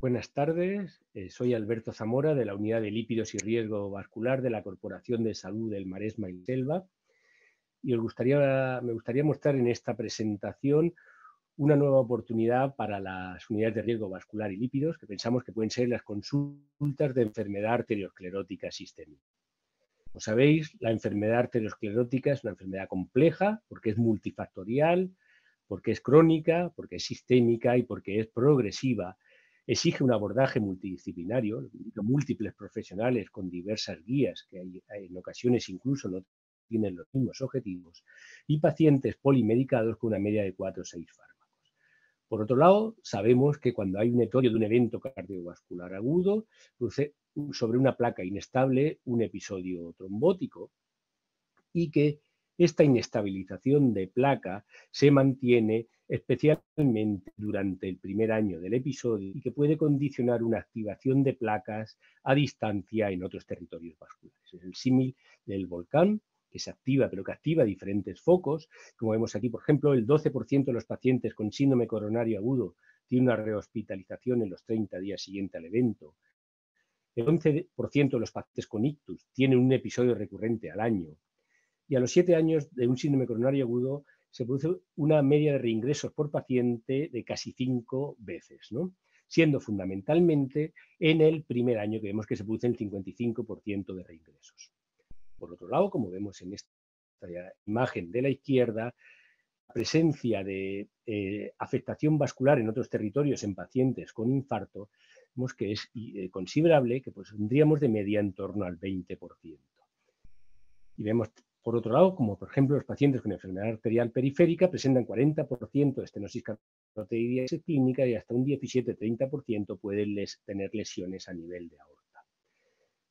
Buenas tardes, eh, soy Alberto Zamora de la Unidad de Lípidos y Riesgo Vascular de la Corporación de Salud del Maresma y Selva y me gustaría mostrar en esta presentación una nueva oportunidad para las unidades de riesgo vascular y lípidos que pensamos que pueden ser las consultas de enfermedad arteriosclerótica sistémica. Como sabéis, la enfermedad arteriosclerótica es una enfermedad compleja porque es multifactorial, porque es crónica, porque es sistémica y porque es progresiva exige un abordaje multidisciplinario, múltiples profesionales con diversas guías que en ocasiones incluso no tienen los mismos objetivos, y pacientes polimedicados con una media de cuatro o seis fármacos. Por otro lado, sabemos que cuando hay un episodio de un evento cardiovascular agudo, produce sobre una placa inestable un episodio trombótico y que esta inestabilización de placa se mantiene especialmente durante el primer año del episodio y que puede condicionar una activación de placas a distancia en otros territorios vasculares. Es el símil del volcán que se activa, pero que activa diferentes focos. Como vemos aquí, por ejemplo, el 12% de los pacientes con síndrome coronario agudo tiene una rehospitalización en los 30 días siguientes al evento. El 11% de los pacientes con ictus tienen un episodio recurrente al año y a los siete años de un síndrome coronario agudo se produce una media de reingresos por paciente de casi cinco veces, ¿no? siendo fundamentalmente en el primer año que vemos que se produce el 55% de reingresos. Por otro lado, como vemos en esta imagen de la izquierda, la presencia de eh, afectación vascular en otros territorios en pacientes con infarto, vemos que es eh, considerable, que pues tendríamos de media en torno al 20%. Y vemos por otro lado, como por ejemplo los pacientes con enfermedad arterial periférica presentan 40% de estenosis carotidea clínica y hasta un 17-30% pueden tener lesiones a nivel de aorta.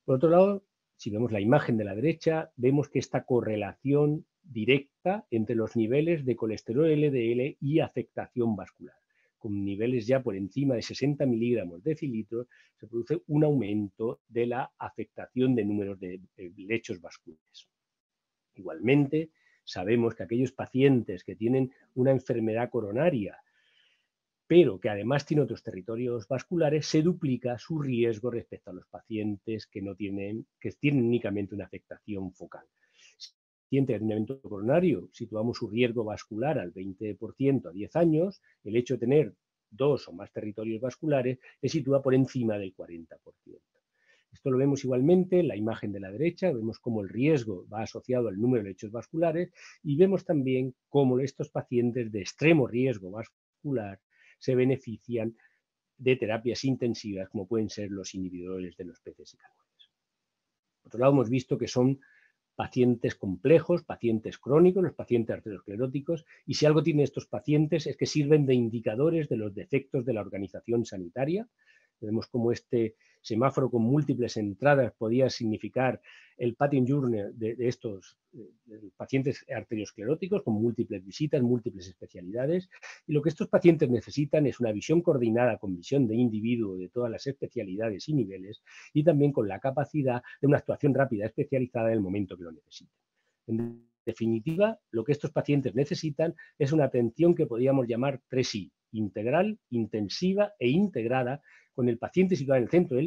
Por otro lado, si vemos la imagen de la derecha, vemos que esta correlación directa entre los niveles de colesterol LDL y afectación vascular. Con niveles ya por encima de 60 miligramos de cilitro, se produce un aumento de la afectación de números de lechos vasculares. Igualmente, sabemos que aquellos pacientes que tienen una enfermedad coronaria, pero que además tienen otros territorios vasculares, se duplica su riesgo respecto a los pacientes que, no tienen, que tienen únicamente una afectación focal. Si tiene un evento coronario, situamos su riesgo vascular al 20% a 10 años, el hecho de tener dos o más territorios vasculares le sitúa por encima del 40%. Esto lo vemos igualmente en la imagen de la derecha, vemos cómo el riesgo va asociado al número de hechos vasculares y vemos también cómo estos pacientes de extremo riesgo vascular se benefician de terapias intensivas como pueden ser los inhibidores de los PCSK9. Por otro lado, hemos visto que son pacientes complejos, pacientes crónicos, los pacientes arterioscleróticos, y si algo tienen estos pacientes es que sirven de indicadores de los defectos de la organización sanitaria. Vemos cómo este semáforo con múltiples entradas podía significar el pattern journey de, estos pacientes arterioscleróticos con múltiples visitas, múltiples especialidades. Y lo que estos pacientes necesitan es una visión coordinada con visión de individuo de todas las especialidades y niveles y también con la capacidad de una actuación rápida especializada en el momento que lo necesiten. En definitiva, lo que estos pacientes necesitan es una atención que podríamos llamar 3I, integral, intensiva e integrada, con el paciente situado en el centro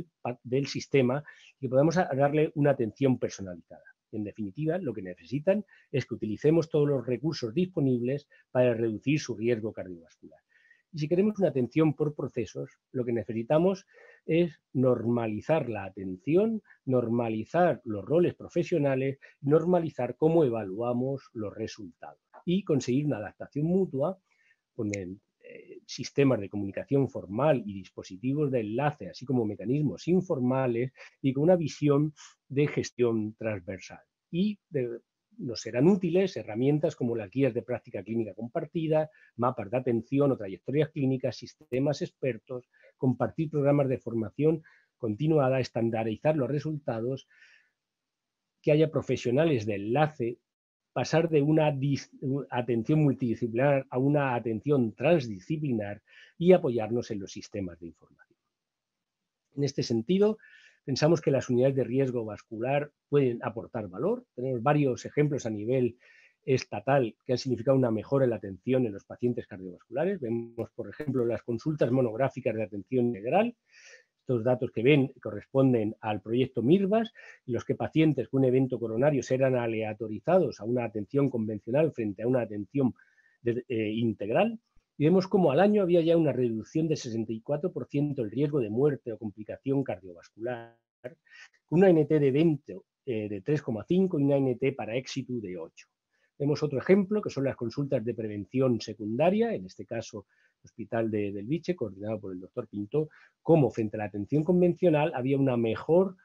del, sistema y que podamos darle una atención personalizada. En definitiva, lo que necesitan es que utilicemos todos los recursos disponibles para reducir su riesgo cardiovascular. Y si queremos una atención por procesos, lo que necesitamos es normalizar la atención, normalizar los roles profesionales, normalizar cómo evaluamos los resultados y conseguir una adaptación mutua con el eh, sistemas de comunicación formal y dispositivos de enlace, así como mecanismos informales y con una visión de gestión transversal. Y nos serán útiles herramientas como las guías de práctica clínica compartida, mapas de atención o trayectorias clínicas, sistemas expertos, compartir programas de formación continuada, estandarizar los resultados, que haya profesionales de enlace pasar de una atención multidisciplinar a una atención transdisciplinar y apoyarnos en los sistemas de información. En este sentido, pensamos que las unidades de riesgo vascular pueden aportar valor. Tenemos varios ejemplos a nivel estatal que han significado una mejora en la atención en los pacientes cardiovasculares. Vemos, por ejemplo, las consultas monográficas de atención integral. Estos datos que ven corresponden al proyecto MIRVAS, los que pacientes con un evento coronario serán aleatorizados a una atención convencional frente a una atención eh, integral. Y vemos cómo al año había ya una reducción de 64% el riesgo de muerte o complicación cardiovascular, con una NT de 20 eh, de 3,5 y una NT para éxito de 8. Vemos otro ejemplo, que son las consultas de prevención secundaria, en este caso Hospital de, del Viche, coordinado por el doctor Pinto, cómo frente a la atención convencional había una mejor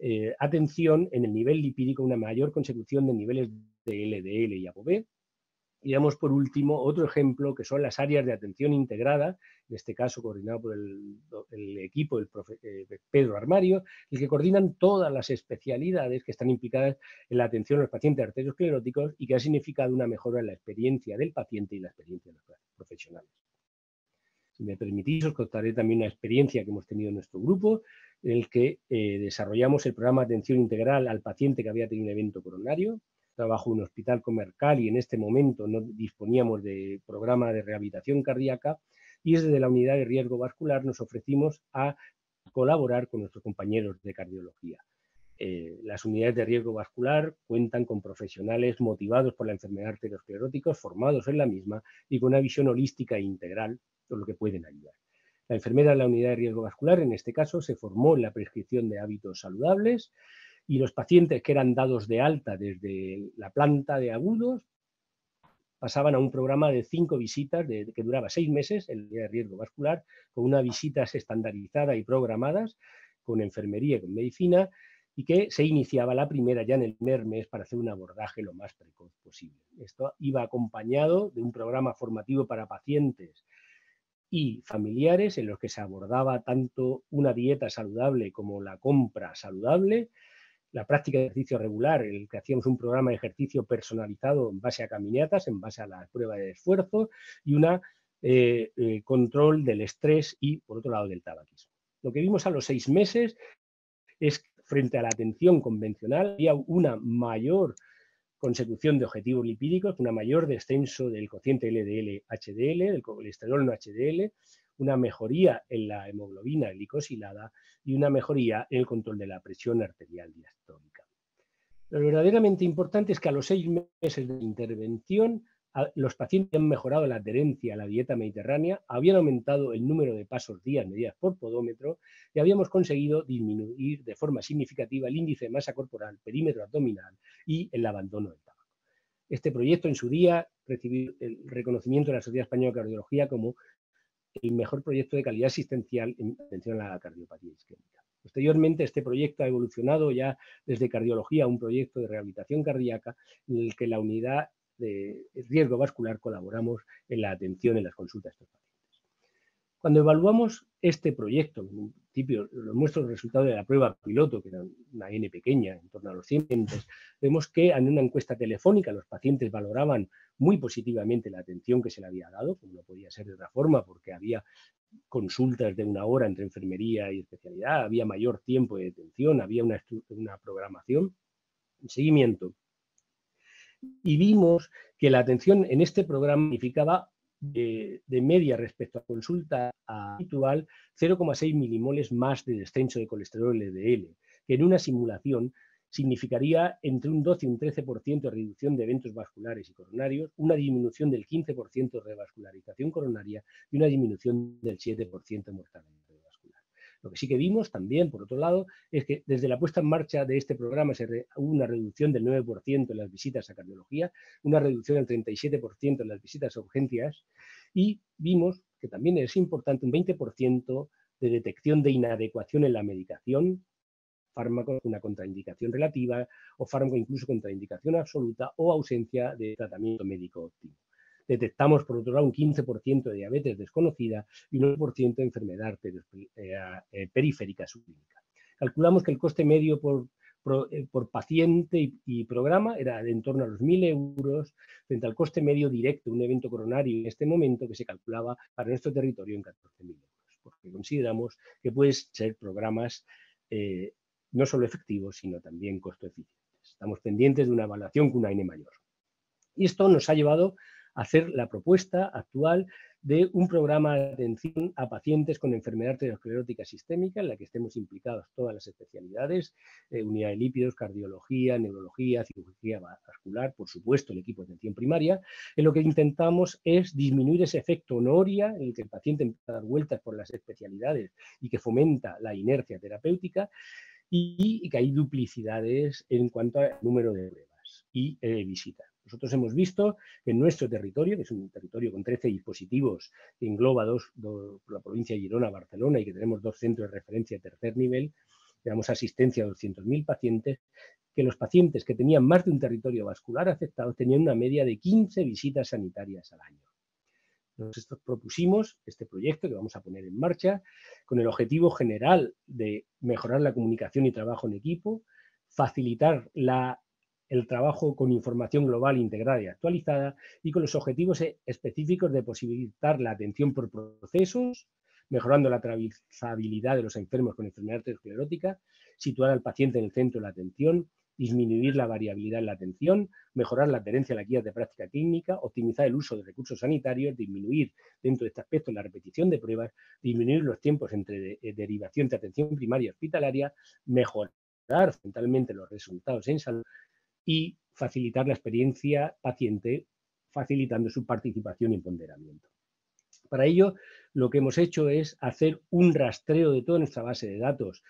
eh, atención en el nivel lipídico, una mayor consecución de niveles de LDL y ApoB, y damos por último otro ejemplo que son las áreas de atención integrada, en este caso coordinado por el, equipo del eh, Pedro Armario, el que coordinan todas las especialidades que están implicadas en la atención a los pacientes arterioscleróticos y que ha significado una mejora en la experiencia del paciente y la experiencia de los profesionales. Si me permitís, os contaré también una experiencia que hemos tenido en nuestro grupo, en el que eh, desarrollamos el programa de atención integral al paciente que había tenido un evento coronario, trabajo en un hospital comercial y en este momento no disponíamos de programa de rehabilitación cardíaca y desde la unidad de riesgo vascular nos ofrecimos a colaborar con nuestros compañeros de cardiología. Eh, las unidades de riesgo vascular cuentan con profesionales motivados por la enfermedad arteriosclerótica, formados en la misma y con una visión holística e integral, por lo que pueden ayudar. La enfermera de la unidad de riesgo vascular, en este caso, se formó en la prescripción de hábitos saludables, y los pacientes que eran dados de alta desde la planta de agudos pasaban a un programa de cinco visitas que duraba seis meses, el de riesgo vascular, con unas visitas estandarizadas y programadas con enfermería con medicina, y que se iniciaba la primera ya en el primer mes para hacer un abordaje lo más precoz posible. Esto iba acompañado de un programa formativo para pacientes y familiares en los que se abordaba tanto una dieta saludable como la compra saludable, la práctica de ejercicio regular, el que hacíamos un programa de ejercicio personalizado en base a caminatas, en base a la prueba de esfuerzo y un eh, eh, control del estrés y, por otro lado, del tabaquismo. Lo que vimos a los seis meses es frente a la atención convencional había una mayor consecución de objetivos lipídicos, una mayor descenso del cociente LDL-HDL, del colesterol no HDL, una mejoría en la hemoglobina glicosilada y una mejoría en el control de la presión arterial diastólica. Lo verdaderamente importante es que a los seis meses de intervención los pacientes han mejorado la adherencia a la dieta mediterránea, habían aumentado el número de pasos días medidas por podómetro y habíamos conseguido disminuir de forma significativa el índice de masa corporal, perímetro abdominal y el abandono del tabaco. Este proyecto en su día recibió el reconocimiento de la Sociedad Española de Cardiología como el mejor proyecto de calidad asistencial en atención a la cardiopatía isquémica. Posteriormente, este proyecto ha evolucionado ya desde cardiología a un proyecto de rehabilitación cardíaca en el que la unidad de riesgo vascular colaboramos en la atención en las consultas de estos pacientes. Cuando evaluamos este proyecto, en principio lo muestro el resultado de la prueba piloto, que era una N pequeña, en torno a los 100 pacientes, vemos que en una encuesta telefónica los pacientes valoraban muy positivamente la atención que se le había dado, como no podía ser de otra forma, porque había consultas de una hora entre enfermería y especialidad, había mayor tiempo de detención, había una, una programación, seguimiento. Y vimos que la atención en este programa significaba de, media respecto a consulta habitual 0,6 milimoles más de descenso de colesterol LDL, que en una simulación significaría entre un 12 y un 13% de reducción de eventos vasculares y coronarios, una disminución del 15% de revascularización coronaria y una disminución del 7% de mortalidad. Lo que sí que vimos también, por otro lado, es que desde la puesta en marcha de este programa hubo una reducción del 9% en las visitas a cardiología, una reducción del 37% en las visitas a urgencias y vimos que también es importante un 20% de detección de inadecuación en la medicación, fármaco con una contraindicación relativa o fármaco incluso contraindicación absoluta o ausencia de tratamiento médico óptimo detectamos, por otro lado, un 15% de diabetes desconocida y un 9% de enfermedad eh, eh, periférica subclínica. Calculamos que el coste medio por, eh, paciente y, programa era de en torno a los 1.000 euros frente al coste medio directo de un evento coronario en este momento que se calculaba para nuestro territorio en 14.000 euros, porque consideramos que pueden ser programas no solo efectivos, sino también costo eficientes. Estamos pendientes de una evaluación con una N mayor. Y esto nos ha llevado hacer la propuesta actual de un programa de atención a pacientes con enfermedad arteriosclerótica sistémica en la que estemos implicados todas las especialidades, eh, unidad de lípidos, cardiología, neurología, cirugía vascular, por supuesto el equipo de atención primaria, en lo que intentamos es disminuir ese efecto noria en el que el paciente empieza a dar vueltas por las especialidades y que fomenta la inercia terapéutica y, que hay duplicidades en cuanto al número de pruebas y eh, visitas. Nosotros hemos visto que en nuestro territorio, que es un territorio con 13 dispositivos que engloba la provincia de Girona, Barcelona y que tenemos dos centros de referencia de tercer nivel, que damos asistencia a 200.000 pacientes, que los pacientes que tenían más de un territorio vascular afectado tenían una media de 15 visitas sanitarias al año. Nosotros propusimos este proyecto que vamos a poner en marcha con el objetivo general de mejorar la comunicación y trabajo en equipo, facilitar la el trabajo con información global integrada y actualizada y con los objetivos e, específicos de posibilitar la atención por procesos, mejorando la trazabilidad de los enfermos con enfermedad arteriosclerótica, situar al paciente en el centro de la atención, disminuir la variabilidad en la atención, mejorar la adherencia a la guía de práctica clínica, optimizar el uso de recursos sanitarios, disminuir dentro de este aspecto la repetición de pruebas, disminuir los tiempos entre eh, derivación de atención primaria hospitalaria, mejorar fundamentalmente los resultados en salud y facilitar la experiencia paciente, facilitando su participación y ponderamiento. Para ello, lo que hemos hecho es hacer un rastreo de toda nuestra base de datos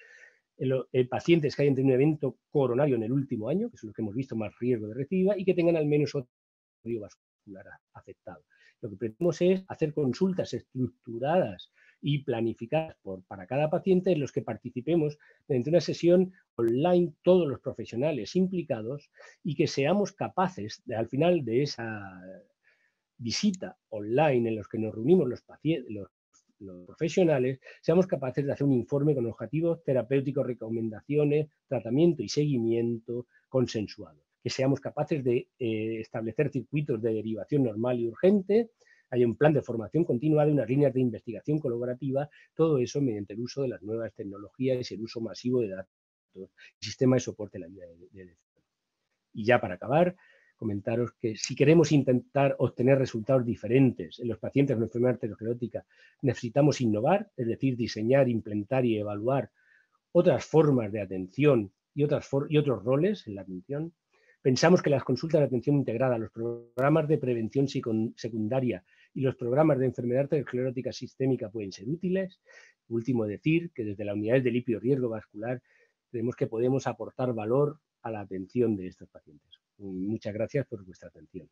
en, pacientes que hayan tenido un evento coronario en el último año, que son los que hemos visto más riesgo de recidiva, y que tengan al menos otro vascular afectado. Lo que pretendemos es hacer consultas estructuradas y planificadas para cada paciente en los que participemos mediante una sesión online todos los profesionales implicados y que seamos capaces, de, al final de esa visita online en los que nos reunimos los, profesionales, seamos capaces de hacer un informe con objetivos terapéuticos, recomendaciones, tratamiento y seguimiento consensuado. Que seamos capaces de eh, establecer circuitos de derivación normal y urgente, hay un plan de formación continuada unas líneas de investigación colaborativa, todo eso mediante el uso de las nuevas tecnologías y el uso masivo de datos, el sistema de soporte de la vida de, Y ya para acabar, comentaros que si queremos intentar obtener resultados diferentes en los pacientes con enfermedad arteriosclerótica, necesitamos innovar, es decir, diseñar, implementar y evaluar otras formas de atención y, otras y otros roles en la atención. Pensamos que las consultas de atención integrada, los programas de prevención secundaria y los programas de enfermedad esclerótica sistémica pueden ser útiles. Último decir que desde la unidad de lípido riesgo vascular creemos que podemos aportar valor a la atención de estos pacientes. Muchas gracias por vuestra atención.